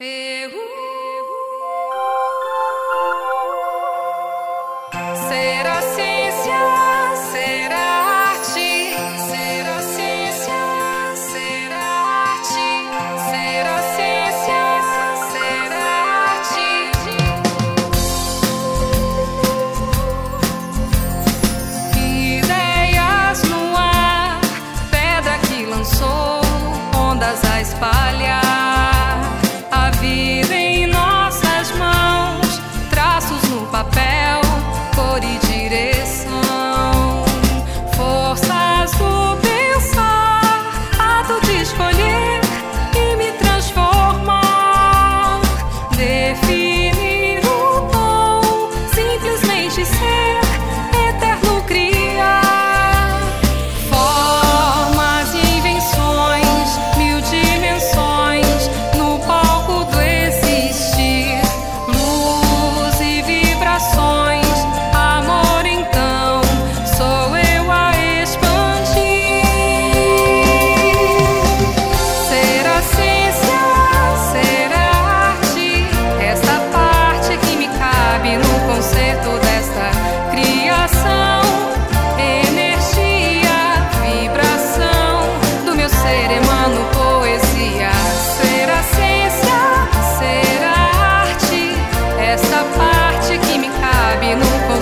Eh, she said